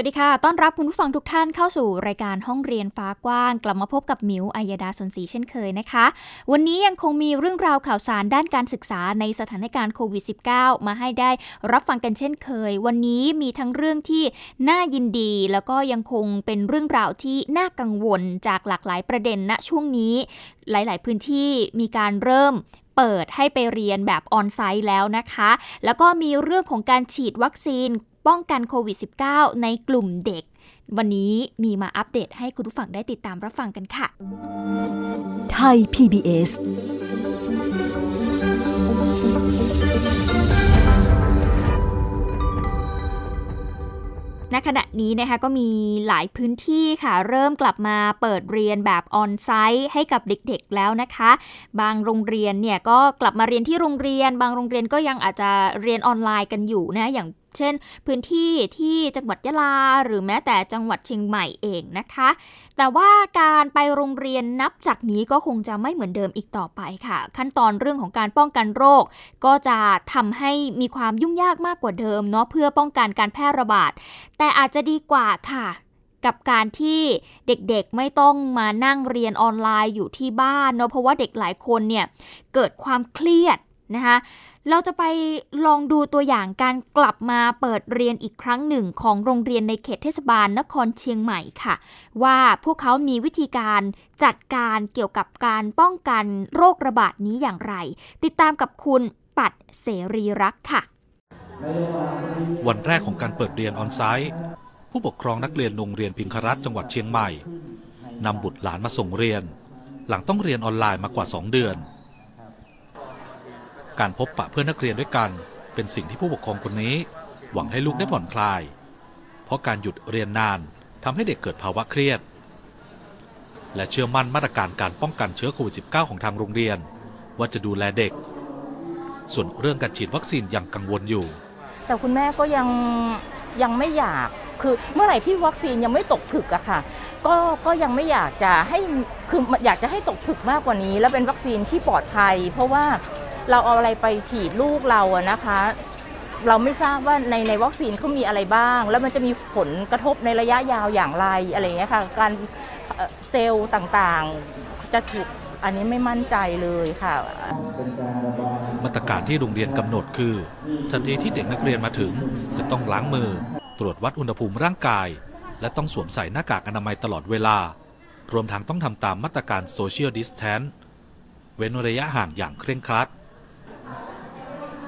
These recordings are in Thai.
วัสดีค่ะ ต้อนรับคุณผู้ฟังทุกท่านเข้าสู่รายการห้องเรียนฟ้ากว้าง กลับมาพบกับมิวอัยดาสนศรีเช่นเคยนะคะ วันนี้ยังคงมีเรื่องราวข่าวสารด้านการศึกษาในสถานการณ์โควิด -19 มาให้ได้รับฟังกันเช่นเคย วันนี้มีทั้งเรื่องที่น่ายินดี แล้วก็ยังคงเป็นเรื่องราวที่น่ากังวลจากหลากหลายประเด็นณช่วงนี้ หลาย ๆ พื้นที่มีการเริ่มเปิดให้ไปเรียนแบบออนไซต์แล้วนะคะ แล้วก็มีเรื่องของการฉีดวัคซีน ป้องกันโควิด -19 ในกลุ่มเด็ก วันนี้มีมาอัปเดตให้คุณผู้ฟังได้ติดตามรับฟังกันค่ะ ไทย PBS ณขณะนี้นะคะก็มีหลายพื้นที่ค่ะ เริ่มกลับมาเปิดเรียนแบบออนไซต์ให้กับเด็กๆแล้วนะคะ บางโรงเรียนเนี่ยก็กลับมาเรียนที่โรงเรียน บางโรงเรียนก็ยังอาจจะเรียนออนไลน์กันอยู่นะอย่าง เช่น พื้นที่ที่จังหวัดยะลา หรือแม้แต่จังหวัดเชียงใหม่เองนะคะ แต่ว่าการไปโรงเรียนนับจากนี้ก็คงจะไม่เหมือนเดิมอีกต่อไปค่ะ ขั้นตอนเรื่องของการป้องกันโรค ก็จะทำให้มีความยุ่งยากมากกว่าเดิมเนาะเพื่อป้องกันการแพร่ระบาด แต่อาจจะดีกว่าค่ะกับการที่เด็กๆไม่ต้องมานั่งเรียนออนไลน์อยู่ที่บ้านเนาะเพราะว่าเด็กหลายคนเนี่ยเกิดความเครียด นะคะเราจะไปลองดูตัวอย่างการกลับมาเปิดเรียนอีกครั้งหนึ่งของโรงเรียนในเขตเทศบาลนครเชียงใหม่ค่ะ ว่าพวกเขามีวิธีการจัดการเกี่ยวกับการป้องกันโรคระบาดนี้อย่างไร ติดตามกับคุณปัดเสรีรักค่ะ วันแรกของการเปิดเรียนออนไซต์ผู้ปกครองนักเรียนโรงเรียนพิงครัตจังหวัดเชียงใหม่นำบุตรหลานมาส่งเรียน หลังต้องเรียนออนไลน์มากว่า 2 เดือน การพบปะเพื่อนนักเรียนด้วยกัน เป็นสิ่งที่ผู้ปกครองคนนี้ หวังให้ลูกได้ผ่อนคลาย เพราะการหยุดเรียนนานทำให้เด็กเกิดภาวะเครียด และเชื่อมั่นมาตรการการป้องกันเชื้อโควิด -19 ของทางโรงเรียน ว่าจะดูแลเด็ก ส่วนเรื่องการฉีดวัคซีนยังกังวลอยู่ แต่คุณแม่ก็ยังยังไม่อยากคือเมื่อไหร่ที่วัคซีนยังไม่ตกผึกอะค่ะก็ก็ยังไม่อยากจะให้คืออยากจะให้ตกผึกมากกว่านี้ และเป็นวัคซีนที่ปลอดภัย เพราะว่า เราเอาอะไรไปฉีดลูกเราอะนะคะ เราไม่ทราบว่าในในวัคซีนเขามีอะไรบ้าง แล้วมันจะมีผลกระทบในระยะยาวอย่างไรอะไรเงี้ยค่ะ การเซลล์ต่างๆจะถูกอันนี้ไม่มั่นใจเลยค่ะ มาตรการที่โรงเรียนกำหนดคือ ทันทีที่เด็กนักเรียนมาถึง จะต้องล้างมือ ตรวจวัดอุณหภูมิร่างกาย และต้องสวมใส่หน้ากากอนามัยตลอดเวลา รวมทั้งต้องทำตามมาตรการ social distance เว้นระยะห่างอย่างเคร่งครัด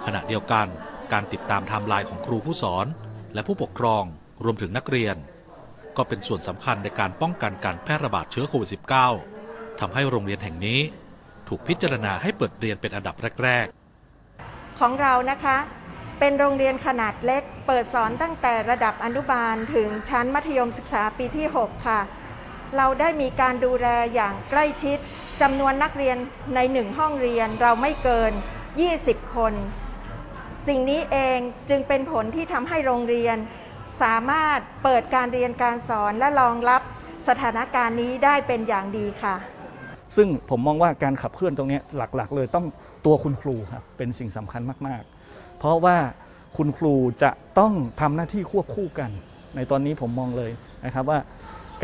ขณะเดียวกัน การติดตามไทม์ไลน์ของครูผู้สอน และผู้ปกครองรวมถึงนักเรียน ก็เป็นส่วนสำคัญในการป้องกันการแพร่ระบาดเชื้อโควิด -19 ทำให้โรงเรียนแห่งนี้ ถูกพิจารณาให้เปิดเรียนเป็นอันดับแรก ๆ ของเรานะคะ เป็นโรงเรียนขนาดเล็ก เปิดสอนตั้งแต่ระดับอนุบาลถึงชั้นมัธยมศึกษาปีที่ 6 ค่ะ เราได้มีการดูแลอย่างใกล้ชิดจำนวนนักเรียนในหนึ่งห้องเรียนเราไม่เกิน 20 คน สิ่งนี้เองจึงเป็นผลที่ทำให้โรงเรียน สามารถเปิดการเรียนการสอนและรองรับสถานการณ์นี้ได้เป็นอย่างดีค่ะ ซึ่งผมมองว่าการขับเคลื่อนตรงนี้หลักๆ เลยต้องตัวคุณครูครับเป็นสิ่งสำคัญมากๆ เพราะว่าคุณครูจะต้องทำหน้าที่ควบคู่กัน ในตอนนี้ผมมองเลยนะครับว่า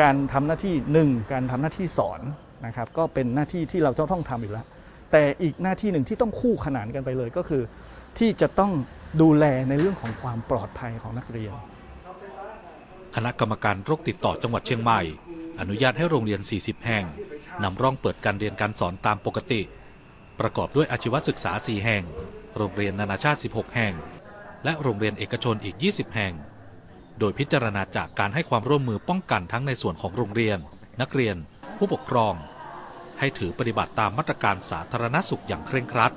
การทำหน้าที่หนึ่งการทำหน้าที่สอนนะครับก็เป็นหน้าที่ที่เราจะต้องทำอยู่แล้ว แต่อีกหน้าที่หนึ่งที่ต้องคู่ขนานกันไปเลยก็คือ ที่จะต้องดูแลในเรื่องของความปลอดภัยของนักเรียน คณะกรรมการโรคติดต่อจังหวัดเชียงใหม่ อนุญาตให้โรงเรียน 40 แห่งนำร่องเปิดการเรียนการสอนตามปกติ ประกอบด้วยอาชีวศึกษา 4 แห่ง โรงเรียนนานาชาติ 16 แห่ง และโรงเรียนเอกชนอีก 20 แห่ง โดยพิจารณาจากการให้ความร่วมมือป้องกันทั้งในส่วนของโรงเรียน นักเรียน ผู้ปกครอง ให้ถือปฏิบัติตามมาตรการสาธารณสุขอย่างเคร่งครัด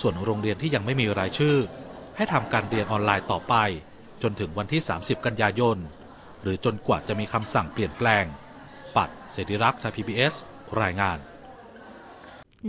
ส่วนโรงเรียนที่ยังไม่มีรายชื่อ ให้ทำการเรียนออนไลน์ต่อไป จนถึงวันที่ 30 กันยายน หรือจนกว่าจะมีคำสั่งเปลี่ยนแปลง ปัดเสรีรักษ์ไทยพีบีรายงาน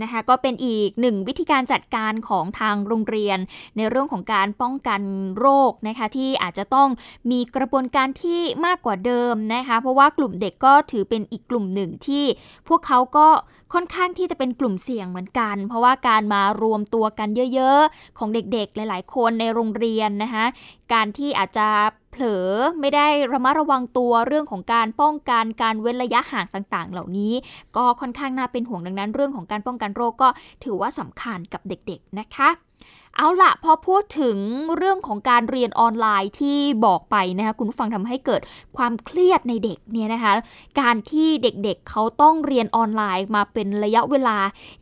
นะคะก็เป็นอีกหนึ่งวิธีการจัดการของทางโรงเรียน ในเรื่องของการป้องกันโรคนะคะที่อาจจะต้องมีกระบวนการที่มากกว่าเดิมนะคะเพราะว่ากลุ่มเด็กก็ถือเป็นอีกกลุ่มหนึ่งที่ พวกเขาก็ค่อนข้างที่จะเป็นกลุ่มเสี่ยงเหมือนกัน เพราะว่าการมารวมตัวกันเยอะ ๆ ของเด็กๆ หลาย ๆ คนในโรงเรียนนะคะการที่อาจจะ เผลอไม่ได้ระมัดระวังตัวเรื่องของการป้องกันการเว้นระยะห่างต่าง ๆ เหล่านี้ ก็ค่อนข้างน่าเป็นห่วงดังนั้น เรื่องของการป้องกันโรคก็ถือว่าสำคัญกับเด็ก ๆ นะคะ เอาละพอพูดถึงเรื่องของการเรียนออนไลน์ที่บอกไปนะคะคุณผู้ฟังทำให้เกิดความเครียดในเด็กเนี่ยนะคะการที่เด็กๆเเขาต้องเรียนออนไลน์มาเป็นระยะเวลา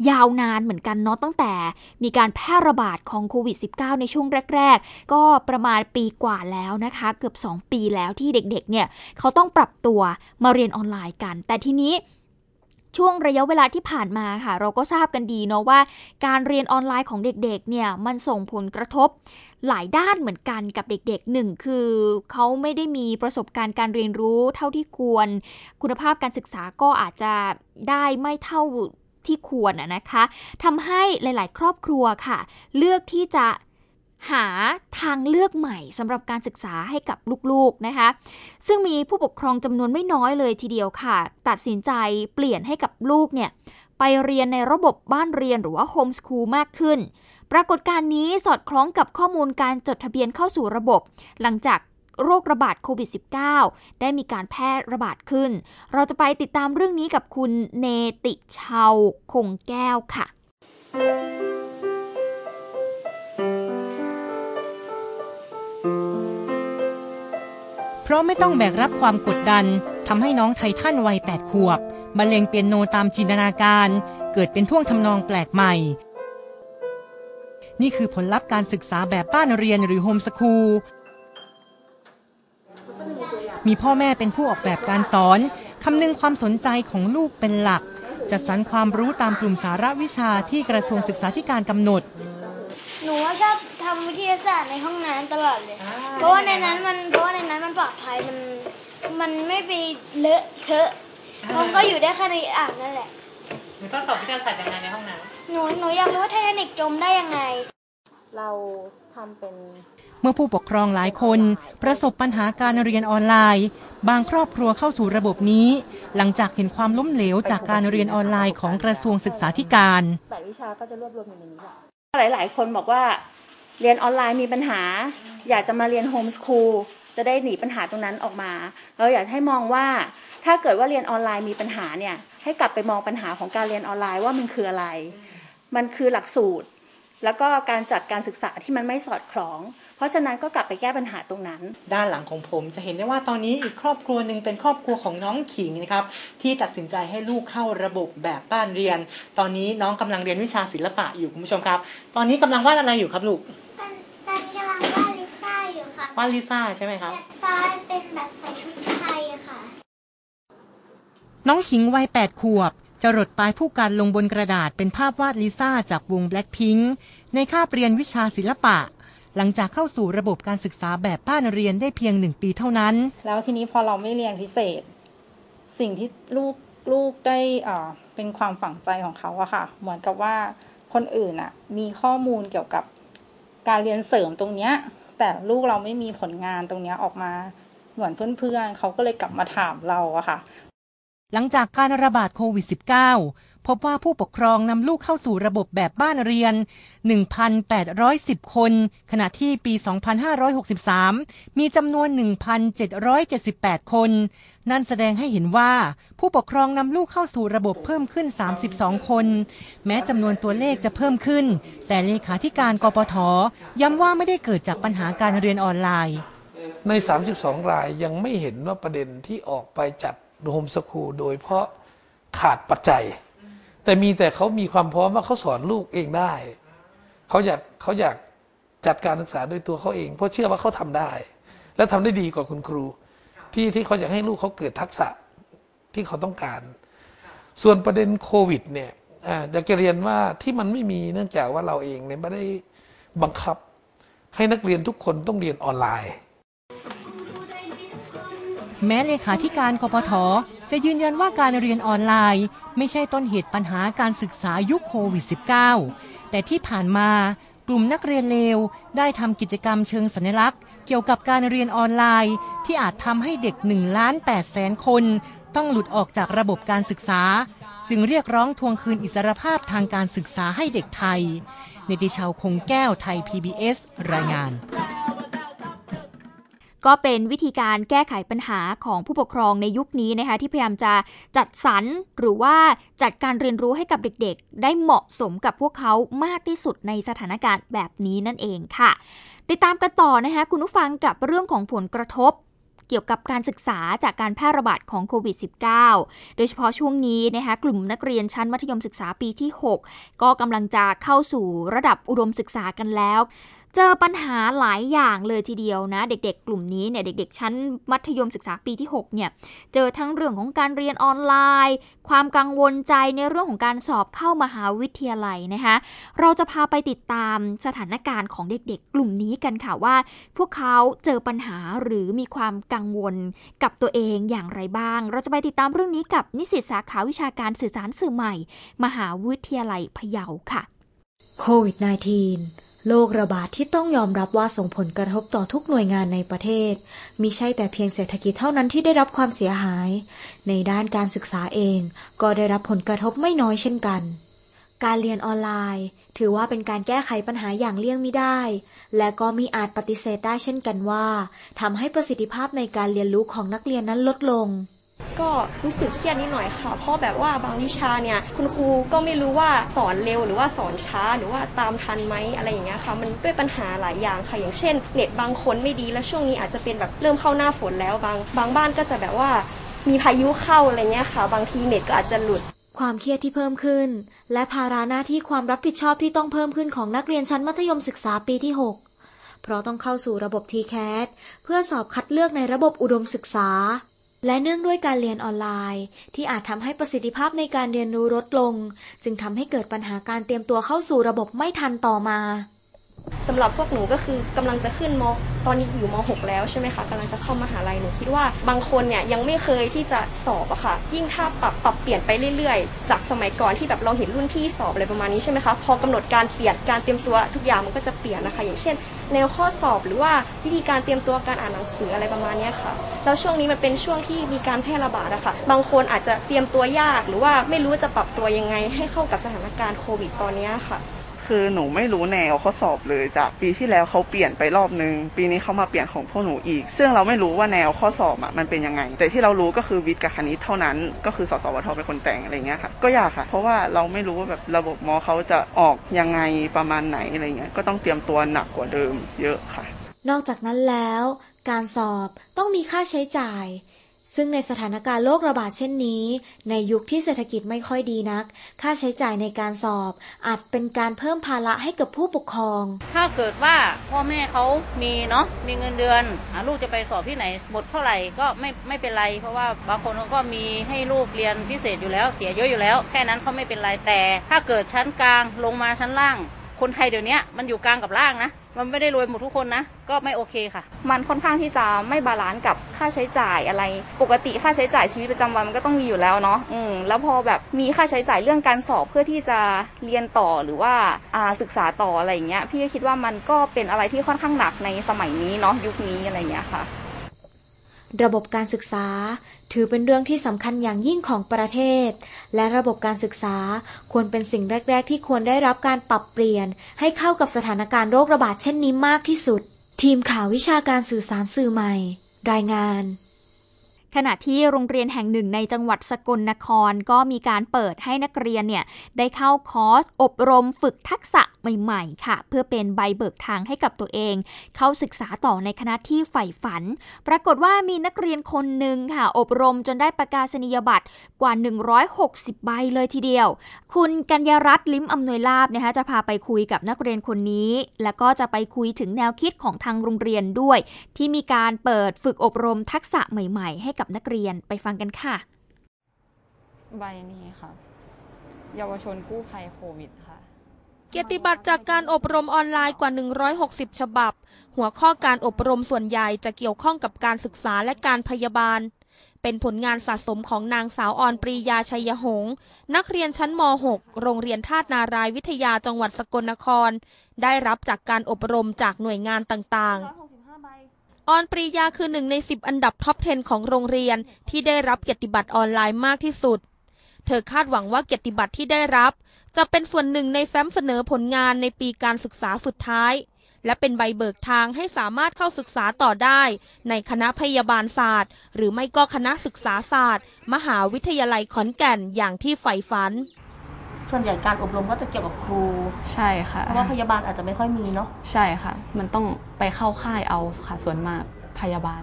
ยาวนานเหมือนกันเนาะตั้งแต่ มีการแพร่ระบาดของโควิด -19 ในช่วงแรก ๆ ก็ประมาณปีกว่าแล้วนะคะ เกือบ 2 ปีแล้วที่เด็กๆเนี่ยเขาต้องปรับตัวมาเรียนออนไลน์กัน แต่ทีนี้ ช่วงระยะเวลาที่ผ่านมาค่ะ เราก็ทราบกันดีเนาะว่า การเรียนออนไลน์ของเด็กๆเนี่ยมันส่งผลกระทบหลายด้านเหมือนกันกับเด็กๆหนึ่งคือเขาไม่ได้มีประสบการณ์การเรียนรู้เท่าที่ควร คุณภาพการศึกษาก็อาจจะได้ไม่เท่าที่ควรนะคะทำให้หลาย ๆ ครอบครัวค่ะ เลือกที่จะ หาทางเลือกใหม่สำหรับการศึกษาให้กับลูกๆนะคะ ซึ่งมีผู้ปกครองจำนวนไม่น้อยเลยทีเดียวค่ะ ตัดสินใจเปลี่ยนให้กับลูกเนี่ยไปเรียนในระบบบ้านเรียนหรือว่าโฮมสคูลมากขึ้น ปรากฏการณ์นี้สอดคล้องกับข้อมูลการจดทะเบียนเข้าสู่ระบบ หลังจากโรคระบาดโควิด -19 ได้มีการแพร่ระบาดขึ้น เราจะไปติดตามเรื่องนี้กับคุณเนติชาวคงแก้วค่ะ เพราะไม่ต้องแบกรับความกดดันทำให้น้องไททันวัย 8 ขวบบรรเลงเปียโนตามจินตนาการ เกิดเป็นท่วงทำนองแปลกใหม่ นี่คือผลลัพธ์การศึกษาแบบบ้านเรียนหรือโฮมสคูลมีพ่อแม่เป็นผู้ออกแบบการสอนคำนึงความสนใจของลูกเป็นหลัก จัดสรรความรู้ตามกลุ่มสาระวิชาที่กระทรวงศึกษาธิการกำหนด หนูว่าชอบทำวิทยาศาสตร์ในห้องน้ำตลอดเลย เพราะว่าในนั้นมันเพราะว่าในนั้น มันปลอดภัยมันมันไม่ไปเลอะเทอะมันก็อยู่ได้แค่ในอ่างนั่นแหละ หนูต้องสอบวิทยาศาสตร์ยังไงในห้องน้ำหนูหนูอยากรู้ว่าไททานิกจมได้ยังไง เราทำเป็นเมื่อผู้ปกครองหลายคน ประสบปัญหาการเรียนออนไลน์ บางครอบครัวเข้าสู่ระบบนี้ หลังจากเห็นความล้มเหลวจากการเรียนออนไลน์ของกระทรวงศึกษาธิการแปดวิชาก็จะรวบรวมอยู่ในนี้แหละหลาย ๆ คนบอกว่าเรียนออนไลน์มีปัญหา อยากจะมาเรียนโฮมสคูล จะได้หนีปัญหาตรงนั้นออกมา เราอยากให้มองว่าถ้าเกิดว่าเรียนออนไลน์มีปัญหาเนี่ยให้กลับไปมองปัญหาของการเรียนออนไลน์ว่ามันคืออะไร มันคือหลักสูตร แล้วก็การจัดการศึกษาที่มันไม่สอดคล้อง เพราะฉะนั้นก็กลับไปแก้ปัญหาตรงนั้น ด้านหลังของผมจะเห็นได้ว่าตอนนี้อีกครอบครัวหนึ่งเป็นครอบครัวของน้องขิงนะครับที่ตัดสินใจให้ลูกเข้าระบบแบบบ้านเรียน ตอนนี้น้องกำลังเรียนวิชาศิลปะอยู่คุณผู้ชมครับ ตอนนี้กำลังวาดอะไรอยู่ครับลูกตอนนี้กำลังวาดลิซ่า อยู่ค่ะวาดลิซ่าใช่ไหมครับตอนเป็นแบบใส่ชุดไทยค่ะ น้องขิงวัยแปดขวบจะรดปลายผู้การลงบนกระดาษเป็นภาพวาดลิซ่าจากวงแบล็คพิงค์ในคาบเรียนวิชาศิลปะ หลังจากเข้าสู่ระบบการศึกษาแบบบ้านเรียนได้เพียงหนึ่งปีเท่านั้น แล้วทีนี้พอเราไม่เรียนพิเศษ สิ่งที่ลูกลูกได้อ่าเป็นความฝังใจของเขาอะค่ะ เหมือนกับว่าคนอื่นอะมีข้อมูลเกี่ยวกับการเรียนเสริมตรงเนี้ย แต่ลูกเราไม่มีผลงานตรงนี้ออกมาเหมือนเพื่อนๆเขาก็เลยกลับมาถามเราอะค่ะ หลังจากการระบาดโควิด -19 พบว่าผู้ปกครองนำลูกเข้าสู่ระบบแบบบ้านเรียน 1,810 คน ขณะที่ปี 2563 มีจำนวน 1,778 คน นั่นแสดงให้เห็นว่าผู้ปกครองนำลูกเข้าสู่ระบบเพิ่มขึ้น 32 คน แม้จำนวนตัวเลขจะเพิ่มขึ้น แต่เลขาธิการกปทย้ำว่าไม่ได้เกิดจากปัญหาการเรียนออนไลน์ ใน 32 รายยังไม่เห็นว่าประเด็นที่ออกไปจัดโฮมสคูลโดยเพราะขาดปัจจัย แต่มีแต่เขามีความพร้อมว่าเขาสอนลูกเองได้ เขาอยากเขาอยากจัดการศึกษาโดยตัวเขาเอง เพราะเชื่อว่าเขาทำได้ และทำได้ดีกว่าคุณครู ที่ที่เขาอยากให้ลูกเขาเกิดทักษะที่เขาต้องการ ส่วนประเด็นโควิดเนี่ยอยากจะเรียนว่าที่มันไม่มีเนื่องจากว่าเราเองเนี่ยไม่ได้บังคับ ให้นักเรียนทุกคนต้องเรียนออนไลน์ แม้เลขาธิการกปท จะยืนยันว่าการเรียนออนไลน์ ไม่ใช่ต้นเหตุปัญหาการศึกษายุคโควิด -19 แต่ที่ผ่านมากลุ่มนักเรียนเลวได้ทำกิจกรรมเชิงสัญลักษณ์ เกี่ยวกับการเรียนออนไลน์ ที่อาจทำให้เด็ก1ล้าน8แสนคน ต้องหลุดออกจากระบบการศึกษา จึงเรียกร้องทวงคืนอิสรภาพทางการศึกษาให้เด็กไทย เนติชาวคงแก้วไทย PBS รายงาน ก็เป็นวิธีการแก้ไขปัญหาของผู้ปกครองในยุคนี้นะคะที่พยายามจะจัดสรรหรือว่าจัดการเรียนรู้ให้กับเด็กๆ ได้เหมาะสมกับพวกเขามากที่สุดในสถานการณ์แบบนี้นั่นเองค่ะ ติดตามกันต่อนะคะคุณผู้ฟังกับเรื่องของผลกระทบเกี่ยวกับการศึกษาจากการแพร่ระบาดของโควิด -19 โดยเฉพาะช่วงนี้นะคะกลุ่มนักเรียนชั้นมัธยมศึกษาปีที่ 6 ก็กำลังจะเข้าสู่ระดับอุดมศึกษากันแล้ว เจอปัญหาหลายอย่างเลยทีเดียวนะ เด็กๆ กลุ่มนี้เนี่ยเด็ก ๆ ชั้นมัธยมศึกษาปีที่ 6 เนี่ยเจอทั้งเรื่องของการเรียนออนไลน์ ความกังวลใจในเรื่องของการสอบเข้ามหาวิทยาลัยนะคะ เราจะพาไปติดตามสถานการณ์ของเด็กๆ กลุ่มนี้กันค่ะว่า พวกเขาเจอปัญหาหรือมีความกังวลกับตัวเองอย่างไรบ้าง เราจะไปติดตามเรื่องนี้กับนิสิตสาขาวิชาการสื่อสารสื่อใหม่ มหาวิทยาลัยพะเยาค่ะโควิด -19 โรคระบาดทที่ต้องยอมรับว่าส่งผลกระทบต่อทุกหน่วยงานในประเทศ มิใช่แต่เพียงเศรษฐกิจเท่านั้นที่ได้รับความเสียหาย ในด้านการศึกษาเอง ก็ได้รับผลกระทบไม่น้อยเช่นกัน การเรียนออนไลน์ ถือว่าเป็นการแก้ไขปัญหาอย่างเลี่ยงไม่ได้ และก็มีอาจปฏิเสธได้เช่นกันว่าทำให้ประสิทธิภาพในการเรียนรู้ของนักเรียนนั้นลดลง ก็รู้สึกเครียดนิดหน่อยค่ะ เพราะแบบว่าบางวิชาเนี่ยคุณครูก็ไม่รู้ว่าสอนเร็วหรือว่าสอนช้าหรือว่าตามทันไหมอะไรอย่างเงี้ยค่ะ มันด้วยปัญหาหลายอย่างค่ะ อย่างเช่น เน็ตบางคนไม่ดีแล้วช่วงนี้อาจจะเป็นแบบเริ่มเข้าหน้าฝนแล้วบางบางบ้านก็จะแบบว่ามีพายุเข้าอะไรเงี้ยค่ะ บางทีเน็ตก็อาจจะหลุดความเครียดที่เพิ่มขึ้น และภาระหน้าที่ความรับผิดชอบที่ต้องเพิ่มขึ้นของนักเรียนชั้นมัธยมศึกษาปีที่ 6 เพราะต้องเข้าสู่ระบบ TCAT เพื่อสอบคัดเลือกในระบบอุดมศึกษา และเนื่องด้วยการเรียนออนไลน์ ที่อาจทำให้ประสิทธิภาพในการเรียนรู้ลดลง จึงทำให้เกิดปัญหาการเตรียมตัวเข้าสู่ระบบไม่ทันต่อมา สำหรับพวกหนูก็คือกำลังจะขึ้นมตอนนี้อยู่ม .6 แล้วใช่ไหมคะกำลังจะเข้ามหาลัยหนูคิดว่าบางคนเนี่ยยังไม่เคยที่จะสอบอะค่ะ ยิ่งถ้าปรับปรับเปลี่ยนไปเรื่อยๆ จากสมัยก่อนที่แบบเราเห็นรุ่นพี่สอบอะไรประมาณนี้ใช่ไหมคะพอกำหนดการเปลี่ยนการเตรียมตัวทุกอย่างมันก็จะเปลี่ยนนะคะ อย่างเช่น แนวข้อสอบหรือว่าวิธีการเตรียมตัวการอ่านหนังสืออะไรประมาณนี้ค่ะแล้วช่วงนี้มันเป็นช่วงที่มีการแพร่ระบาดอะค่ะบางคนอาจจะเตรียมตัวยาก หรือว่าไม่รู้จะปรับตัวยังไงให้เข้ากับสถานการณ์โควิดตอนนี้ค่ะ คือหนูไม่รู้แนวข้อสอบเลยจากปีที่แล้วเขาเปลี่ยนไปรอบนึง ปีนี้เขามาเปลี่ยนของพวกหนูอีก ซึ่งเราไม่รู้ว่าแนวข้อสอบอะมันเป็นยังไง แต่ที่เรารู้ก็คือวิทย์กับคณิตเท่านั้น ก็คือสสวทเป็นคนแต่งอะไรเงี้ยค่ะ ก็ยากค่ะ เพราะว่าเราไม่รู้ว่าแบบระบบมอเขาจะออกยังไงประมาณไหนอะไรเงี้ย ก็ต้องเตรียมตัวหนักกว่าเดิมเยอะค่ะ นอกจากนั้นแล้ว การสอบต้องมีค่าใช้จ่าย ซึ่งในสถานการณ์โรคระบาดเช่นนี้ ในยุคที่เศรษฐกิจไม่ค่อยดีนัก ค่าใช้จ่ายในการสอบ อาจเป็นการเพิ่มภาระให้กับผู้ปกครอง ถ้าเกิดว่าพ่อแม่เขามีเนาะมีเงินเดือนลูกจะไปสอบที่ไหนหมดเท่าไหร่ก็ไม่ไม่เป็นไร เพราะว่าบางคนก็มีให้ลูกเรียนพิเศษอยู่แล้วเสียเยอะอยู่แล้ว แค่นั้นเขาไม่เป็นไรแต่ ถ้าเกิดชั้นกลางลงมาชั้นล่าง คนไทยเดี๋ยวนี้มันอยู่กลางกับล่างนะ มันไม่ได้รวยหมดทุกคนนะ ก็ไม่โอเคค่ะ มันค่อนข้างที่จะไม่ balance กับค่าใช้จ่ายอะไร ปกติค่าใช้จ่ายชีวิตประจำวันมันก็ต้องมีอยู่แล้วเนาะอืมแล้วพอแบบมีค่าใช้จ่ายเรื่องการสอบเพื่อที่จะเรียนต่อหรือว่าอ่าศึกษาต่ออะไรอย่างเงี้ยพี่ก็คิดว่ามันก็เป็นอะไรที่ค่อนข้างหนักในสมัยนี้เนาะยุคนี้อะไรอย่างเงี้ยค่ะ ระบบการศึกษา ถือเป็นเรื่องที่สำคัญอย่างยิ่งของประเทศ และระบบการศึกษาควรเป็นสิ่งแรก ๆ ที่ควรได้รับการปรับเปลี่ยน ให้เข้ากับสถานการณ์โรคระบาดเช่นนี้มากที่สุด ทีมข่าววิชาการสื่อสารสื่อใหม่ รายงาน ขณะที่โรงเรียนแห่งหนึ่งในจังหวัดสกลนครก็มีการเปิดให้นักเรียนเนี่ยได้เข้าคอร์ส อบรมฝึกทักษะใหม่ ๆ ค่ะ เพื่อเป็นใบเบิกทางให้กับตัวเอง เข้าศึกษาต่อในคณะที่ใฝ่ฝัน ปรากฏว่ามีนักเรียนคนหนึ่งค่ะ อบรมจนได้ประกาศนียบัตรกว่า 160 ใบเลยทีเดียว คุณกัญญรัตน์ลิ้มอำนวยลาบนะคะจะพาไปคุยกับนักเรียนคนนี้ แล้วก็จะไปคุยถึงแนวคิดของทางโรงเรียนด้วย ที่มีการเปิดฝึกอบรมทักษะใหม่ ๆ ให้กับนักเรียนไปฟังกันค่ะ ใบนี้ค่ะ เยาวชนกู้ภัยโควิดค่ะ เกียรติบัตรจากการอบรมออนไลน์กว่า 160 ฉบับ หัวข้อการอบรมส่วนใหญ่จะเกี่ยวข้องกับการศึกษาและการพยาบาล เป็นผลงานสะสมของนางสาวออนปรียาชัยหงษ์นักเรียนชั้นม .6 โรงเรียนธาตุนารายวิทยาจังหวัดสกลนคร ได้รับจากการอบรมจากหน่วยงานต่างๆ ออนปรียาคือหนึ่งใน 10 อันดับท็อป 10 ของโรงเรียนที่ได้รับเกียรติบัตรออนไลน์มากที่สุด เธอคาดหวังว่าเกียรติบัตรที่ได้รับ จะเป็นส่วนหนึ่งในแฟ้มเสนอผลงานในปีการศึกษาสุดท้าย และเป็นใบเบิกทางให้สามารถเข้าศึกษาต่อได้ ในคณะพยาบาลศาสตร์ หรือไม่ก็คณะศึกษาศาสตร์ มหาวิทยาลัยขอนแก่นอย่างที่ใฝ่ฝัน ส่วนใหญ่การอบรมก็จะเกี่ยวกับครู ใช่ค่ะ เพราะว่าพยาบาลอาจจะไม่ค่อยมีเนาะ ใช่ค่ะ มันต้องไปเข้าค่ายเอาค่ะส่วนมากพยาบาล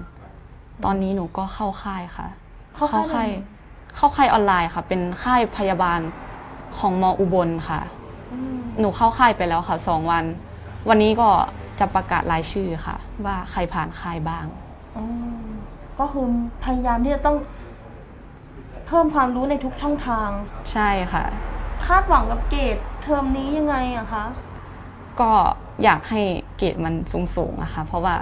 ตอนนี้หนูก็เข้าค่ายค่ะ เข้าค่าย เข้าค่ายออนไลน์ค่ะ เป็นค่ายพยาบาลของมอุบลค่ะ หนูเข้าค่ายไปแล้วค่ะสองวัน วันนี้ก็จะประกาศรายชื่อค่ะ ว่าใครผ่านค่ายบ้างอืมก็คือพยายามที่จะต้องเพิ่มความรู้ในทุกช่องทาง ใช่ค่ะ คาดหวังกับเกรดเทอมนี้ยังไงอะคะ ก็อยากให้เกรดมันสูงๆอะค่ะ เพราะว่า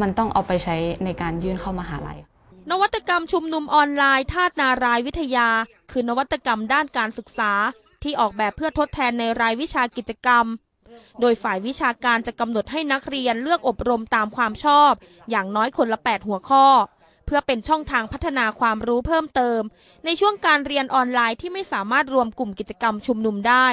มันต้องเอาไปใช้ในการยื่นเข้ามหาลัย นวัตกรรมชุมนุมออนไลน์ธาตุนารายวิทยา คือนวัตกรรมด้านการศึกษา ที่ออกแบบเพื่อทดแทนในรายวิชากิจกรรม โดยฝ่ายวิชาการจะกำหนดให้นักเรียนเลือกอบรมตามความชอบ อย่างน้อยคนละ 8 หัวข้อ เพื่อเป็นช่องทางพัฒนาความรู้เพิ่มเติม ในช่วงการเรียนออนไลน์ที่ไม่สามารถรวมกลุ่มกิจกรรมชุมนุมได้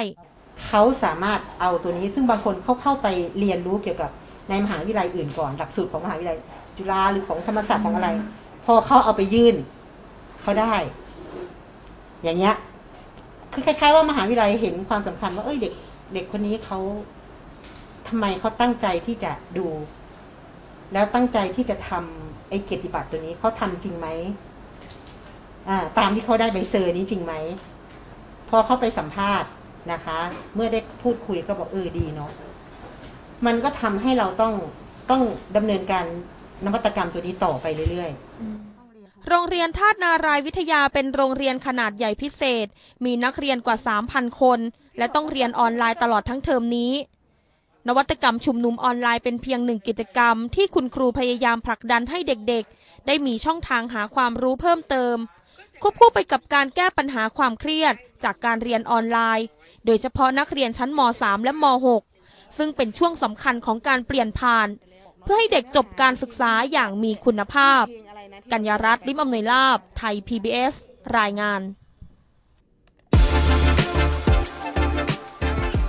เขาสามารถเอาตัวนี้ซึ่งบางคนเขาเข้าไปเรียนรู้เกี่ยวกับในมหาวิทยาลัยอื่นก่อน หลักสูตรของมหาวิทยาลัยจุฬาหรือของธรรมศาสตร์ของอะไร พอเขาเอาไปยื่นเขาได้ อย่างเงี้ยคือคล้ายๆว่ามหาวิทยาลัยเห็นความสำคัญว่าเอ้ยเด็ก เด็กคนนี้เขาทำไมเขาตั้งใจที่จะดู แล้วตั้งใจที่จะทำ ไอ้เกียรติบัตรตัวนี้เขาทำจริงไหมอ่าตามที่เขาได้ใบเซอร์นี้จริงไหม พอเขาไปสัมภาษณ์นะคะ เมื่อได้พูดคุยก็บอกเออดีเนาะมันก็ทำให้เราต้องต้องดำเนินการนวัตกรรมตัวนี้ต่อไปเรื่อยๆ โรงเรียนธาตุนารายวิทยาเป็นโรงเรียนขนาดใหญ่พิเศษ มีนักเรียนกว่า 3,000 คน และต้องเรียนออนไลน์ตลอดทั้งเทอมนี้ นวัตกรรมชุมนุมออนไลน์เป็นเพียงหนึ่งกิจกรรม ที่คุณครูพยายามผลักดันให้เด็กๆ ได้มีช่องทางหาความรู้เพิ่มเติม ควบคู่ไปกับการแก้ปัญหาความเครียดจากการเรียนออนไลน์ โดยเฉพาะนักเรียนชั้นม .3 และม .6 ซึ่งเป็นช่วงสำคัญของการเปลี่ยนผ่าน เพื่อให้เด็กจบการศึกษาอย่างมีคุณภาพ กัญญารัตน์ลิมอำนวยลาบไทย PBS รายงาน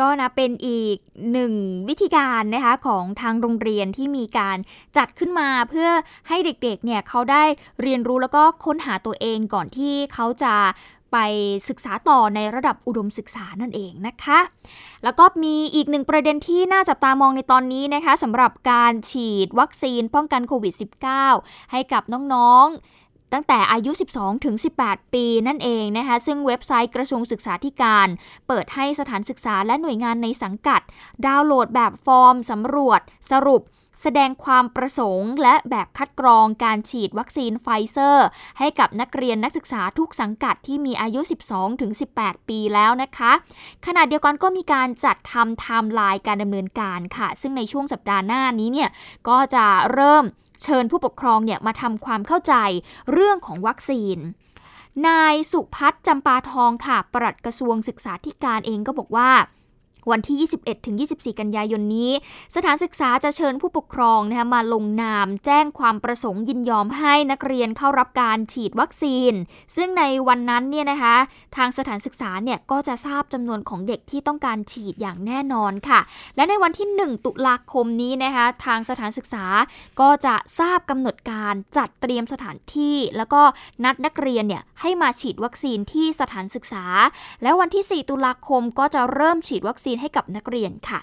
ก็นะเป็นอีกหนึ่งวิธีการนะคะของทางโรงเรียนที่มีการจัดขึ้นมาเพื่อให้เด็กๆเนี่ยเขาได้เรียนรู้แล้วก็ค้นหาตัวเองก่อนที่เขาจะไปศึกษาต่อในระดับอุดมศึกษานั่นเองนะคะ แล้วก็มีอีกหนึ่งประเด็นที่น่าจับตามองในตอนนี้นะคะสำหรับการฉีดวัคซีนป้องกันโควิด -19 ให้กับน้องๆ ตั้งแต่อายุ 12 ถึง 18 ปีนั่นเองนะคะ ซึ่งเว็บไซต์กระทรวงศึกษาธิการ เปิดให้สถานศึกษาและหน่วยงานในสังกัด ดาวน์โหลดแบบฟอร์มสำรวจสรุป แสดงความประสงค์ และแบบคัดกรองการฉีดวัคซีนไฟเซอร์ ให้กับนักเรียนนักศึกษาทุกสังกัดที่มีอายุ 12ถึง18 ปีแล้วนะคะ ขณะเดียวกันก็มีการจัดทำไทม์ไลน์การดำเนินการค่ะ ซึ่งในช่วงสัปดาห์หน้านี้เนี่ยก็จะเริ่มเชิญผู้ปกครองเนี่ยมาทำความเข้าใจเรื่องของวัคซีนนายสุพัฒน์จำปาทองค่ะ ปลัดกระทรวงศึกษาธิการเองก็บอกว่า วันที่ 21 ถึง 24 กันยายนนี้ สถานศึกษาจะเชิญผู้ปกครองนะคะมาลงนาม แจ้งความประสงค์ยินยอมให้นักเรียนเข้ารับการฉีดวัคซีน ซึ่งในวันนั้นเนี่ยนะคะทางสถานศึกษาเนี่ยก็จะทราบจำนวนของเด็กที่ต้องการฉีดอย่างแน่นอนค่ะ และในวันที่ 1 ตุลาคมนี้นะคะทางสถานศึกษาก็จะทราบกำหนดการจัดเตรียมสถานที่ แล้วก็นัดนักเรียนเนี่ยให้มาฉีดวัคซีนที่สถานศึกษา แล้ววันที่ 4 ตุลาคมก็จะเริ่มฉีดวัคซีนให้กับนักเรียนค่ะ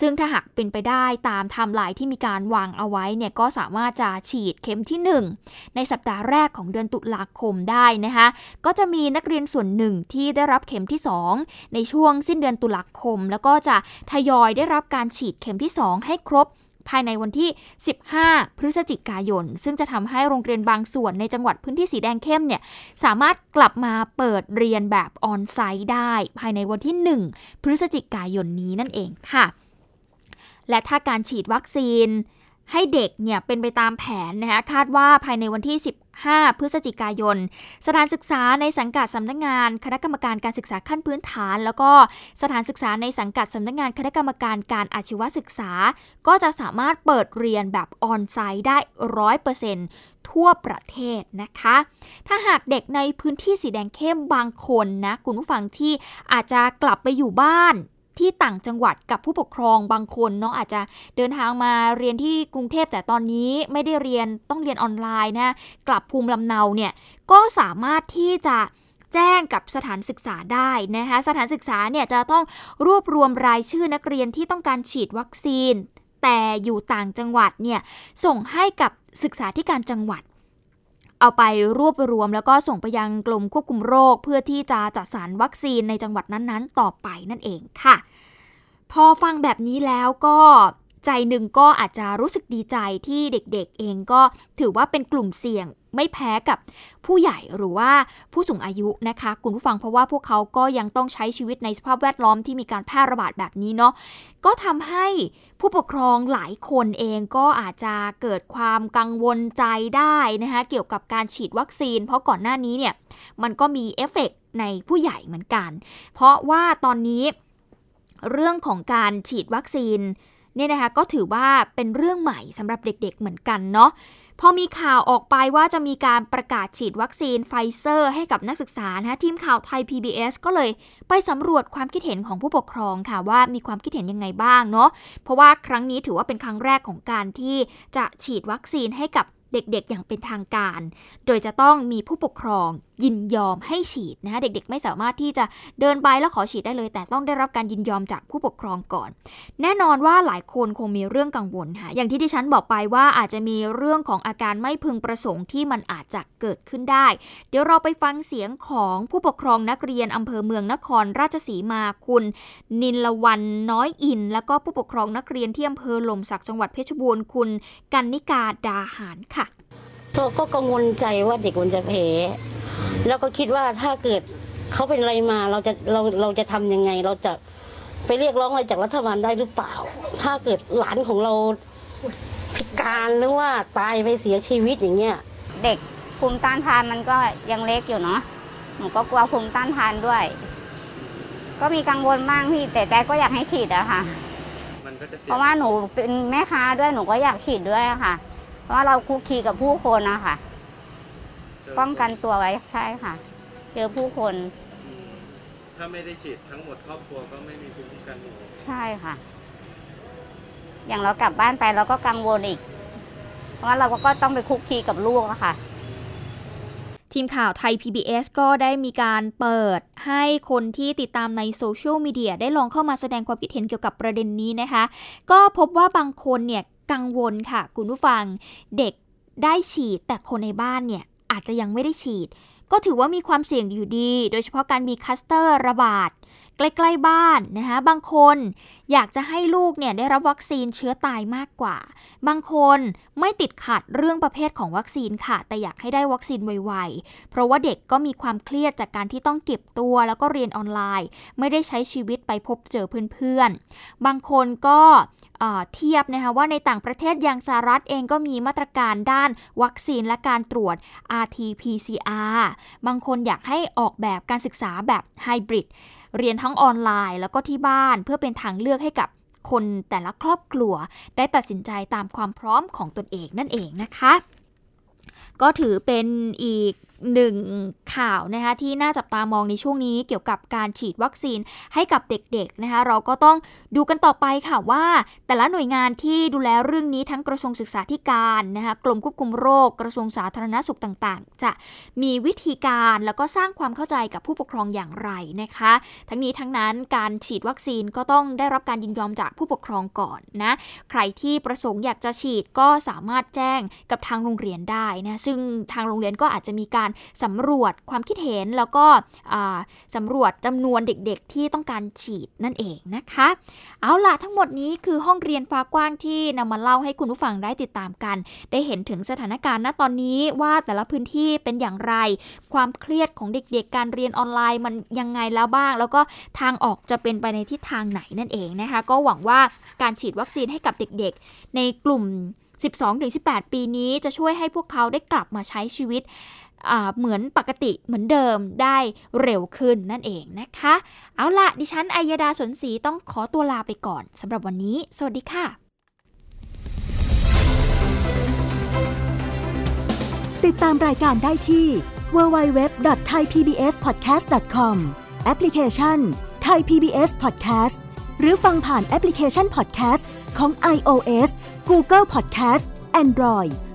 ซึ่งถ้าหากเป็นไปได้ตามไทม์ไลน์ที่มีการวางเอาไว้เนี่ยก็สามารถจะฉีดเข็มที่ 1 ในสัปดาห์แรกของเดือนตุลาคมได้นะคะ ก็จะมีนักเรียนส่วนหนึ่งที่ได้รับเข็มที่ 2 ในช่วงสิ้นเดือนตุลาคม แล้วก็จะทยอยได้รับการฉีดเข็มที่ 2 ให้ครบ ภายในวันที่ 15 พฤศจิกายน ซึ่งจะทำให้โรงเรียนบางส่วนในจังหวัดพื้นที่สีแดงเข้มเนี่ยสามารถกลับมาเปิดเรียนแบบออนไซต์ได้ ภายในวันที่ 1 พฤศจิกายนนี้นั่นเองค่ะ และถ้าการฉีดวัคซีนให้เด็กเนี่ยเป็นไปตามแผนนะคะคาดว่าภายในวันที่ 5 พฤศจิกายน สถานศึกษาในสังกัดสำนักงงาน คณะกรรมการการศึกษาขั้นพื้นฐาน แล้วก็สถานศึกษาในสังกัดสำนักงงานคณะกรรมการการอาชีวศึกษา ก็จะสามารถเปิดเรียนแบบออนไซต์ได้ร้อยเปอร์เซ็นต์ทั่วประเทศนะคะ ถ้าหากเด็กในพื้นที่สีแดงเข้มบางคนนะ คุณผู้ฟังที่อาจจะกลับไปอยู่บ้าน ที่ต่างจังหวัดกับผู้ปกครองบางคนเนาะอาจจะเดินทางมาเรียนที่กรุงเทพแต่ตอนนี้ไม่ได้เรียนต้องเรียนออนไลน์นะกลับภูมิลำเนาเนี่ยก็สามารถที่จะแจ้งกับสถานศึกษาได้นะคะสถานศึกษาเนี่ยจะต้องรวบรวมรายชื่อนักเรียนที่ต้องการฉีดวัคซีน แต่อยู่ต่างจังหวัดเนี่ยส่งให้กับศึกษาที่การจังหวัด เอาไปรวบรวม แล้วก็ส่งไปยังกรมควบคุมโรค เพื่อที่จะจัดสรรวัคซีนในจังหวัดนั้นๆ ต่อไปนั่นเองค่ะ พอฟังแบบนี้แล้วก็ ใจหนึ่งก็อาจจะรู้สึกดีใจที่เด็กๆเองก็ถือว่าเป็นกลุ่มเสี่ยงไม่แพ้กับผู้ใหญ่หรือว่าผู้สูงอายุนะคะ คุณผู้ฟังเพราะว่าพวกเขาก็ยังต้องใช้ชีวิตในสภาพแวดล้อมที่มีการแพร่ระบาดแบบนี้เนาะก็ทำให้ผู้ปกครองหลายคนเองก็อาจจะเกิดความกังวลใจได้นะคะเกี่ยวกับการฉีดวัคซีน เพราะก่อนหน้านี้เนี่ยมันก็มีเอฟเฟกในผู้ใหญ่เหมือนกัน เพราะว่าตอนนี้เรื่องของการฉีดวัคซีน เนี่ยนะคะก็ถือว่าเป็นเรื่องใหม่สำหรับเด็กๆเหมือนกันเนาะพอมีข่าวออกไปว่าจะมีการประกาศฉีดวัคซีนไฟเซอร์ ให้กับนักศึกษานะทีมข่าวไทย PBS ก็เลยไปสำรวจความคิดเห็นของผู้ปกครองค่ะว่ามีความคิดเห็นยังไงบ้างเนาะเพราะว่าครั้งนี้ถือว่าเป็นครั้งแรกของการที่จะฉีดวัคซีนให้กับ เด็กๆ อย่างเป็นทางการ โดยจะต้องมีผู้ปกครองยินยอมให้ฉีดนะคะเด็กๆ ไม่สามารถที่จะเดินไปแล้วขอฉีดได้เลย แต่ต้องได้รับการยินยอมจากผู้ปกครองก่อน แน่นอนว่าหลายคนคงมีเรื่องกังวลค่ะอย่างที่ดิฉันบอกไปว่าอาจจะมีเรื่องของอาการไม่พึงประสงค์ที่มันอาจจะเกิดขึ้นได้ เดี๋ยวเราไปฟังเสียงของผู้ปกครองนักเรียนอำเภอเมืองนครราชสีมาคุณ นินละวันน้อยอิน แล้วก็ผู้ปกครองนักเรียนที่อำเภอหล่มสักจังหวัดเพชรบูรณ์คุณ กันนิกาดาหารค่ะ ก็กังวลใจว่าเด็กมันจะแพ้แล้วก็คิดว่าถ้าเกิดเขาเป็นอะไรมาเราจะเราเราจะทำยังไง เราจะไปเรียกร้องอะไรจากรัฐบาลได้หรือเปล่า ถ้าเกิดหลานของเราพิการหรือว่าตายไปเสียชีวิตอย่างเงี้ยเด็กภูมิต้านทานมันก็ยังเล็กอยู่เนาะหนูก็กลัวภูมิต้านทานด้วย ก็มีกังวลบ้างพี่แต่ใจก็อยากให้ฉีดอะค่ะเพราะว่าหนูเป็นแม่ค้าด้วยหนูก็อยากฉีดด้วยอะค่ะ เพราะว่าเราคุกคีกับผู้คนอะค่ะป้องกันตัวไว้ใช่ค่ะ เจอผู้คน ถ้าไม่ได้ฉีดทั้งหมดครอบครัวก็ไม่มีภูมิคุ้มกันหมู่ใช่ค่ะ อย่างเรากลับบ้านไปเราก็กังวลอีก เพราะว่าเราก็ต้องไปคุกคีกับลูกอะค่ะทีมข่าวไทย PBS ก็ได้มีการเปิดให้คนที่ติดตามในโซเชียลมีเดียได้ลองเข้ามาแสดงความคิดเห็นเกี่ยวกับประเด็นนี้นะคะ ก็พบว่าบางคนเนี่ย กังวลค่ะ คุณผู้ฟัง เด็กได้ฉีด แต่คนในบ้านเนี่ยอาจจะยังไม่ได้ฉีด ก็ถือว่ามีความเสี่ยงอยู่ดี โดยเฉพาะการมีคัสเตอร์ระบาด ใกล้ๆบ้านนะคะบางคนอยากจะให้ลูกเนี่ยได้รับวัคซีนเชื้อตายมากกว่า บางคนไม่ติดขัดเรื่องประเภทของวัคซีนค่ะ แต่อยากให้ได้วัคซีนไวๆ เพราะว่าเด็กก็มีความเครียดจากการที่ต้องเก็บตัวแล้วก็เรียนออนไลน์ ไม่ได้ใช้ชีวิตไปพบเจอเพื่อนๆ บางคนก็เทียบนะคะว่าในต่างประเทศอย่างสหรัฐเองก็มีมาตรการด้านวัคซีนและการตรวจ RT-PCR บางคนอยากให้ออกแบบการศึกษาแบบไฮบริด เรียนทั้งออนไลน์ แล้วก็ที่บ้านเพื่อเป็นทางเลือกให้กับคนแต่ละครอบครัว ได้ตัดสินใจตามความพร้อมของตนเองนั่นเองนะคะ ก็ถือเป็นอีก หนึ่งข่าวนะคะที่น่าจับตามองในช่วงนี้เกี่ยวกับการฉีดวัคซีนให้กับเด็กๆนะคะเราก็ต้องดูกันต่อไปค่ะว่า แต่ละหน่วยงานที่ดูแลเรื่องนี้ทั้งกระทรวงศึกษาธิการนะคะกรมควบคุมโรคกระทรวงสาธารณสุขต่างๆ จะมีวิธีการแล้วก็สร้างความเข้าใจกับผู้ปกครองอย่างไรนะคะ ทั้งนี้ทั้งนั้นการฉีดวัคซีนก็ต้องได้รับการยินยอมจากผู้ปกครองก่อนนะใครที่ประสงค์อยากจะฉีดก็สามารถแจ้งกับทางโรงเรียนได้นะซึ่งทางโรงเรียนก็อาจจะมีการสำรวจความคิดเห็นแล้วก็สำรวจจำนวนเด็กๆ ที่ต้องการฉีดนั่นเองนะคะ เอาล่ะทั้งหมดนี้คือห้องเรียนฟ้ากว้างที่นำมาเล่าให้คุณผู้ฟังได้ติดตามกัน ได้เห็นถึงสถานการณ์ณตอนนี้ว่าแต่ละพื้นที่เป็นอย่างไร ความเครียดของเด็กๆ การเรียนออนไลน์มันยังไงแล้วบ้าง แล้วก็ทางออกจะเป็นไปในทิศทางไหนนั่นเองนะคะ ก็หวังว่าการฉีดวัคซีนให้กับเด็กๆ ในกลุ่ม 12-18 ปีนี้จะช่วยให้พวกเขาได้กลับมาใช้ชีวิต เหมือนปกติเหมือนเดิมได้เร็วขึ้นนั่นเองนะคะ เอาละดิฉันอัยดาสนศรีต้องขอตัวลาไปก่อนสำหรับวันนี้ สวัสดีค่ะ ติดตามรายการได้ที่ www.thaipbspodcast.com แอปพลิเคชัน Thai PBS Podcast หรือฟังผ่านแอปพลิเคชัน Podcast ของ iOS Google Podcast Android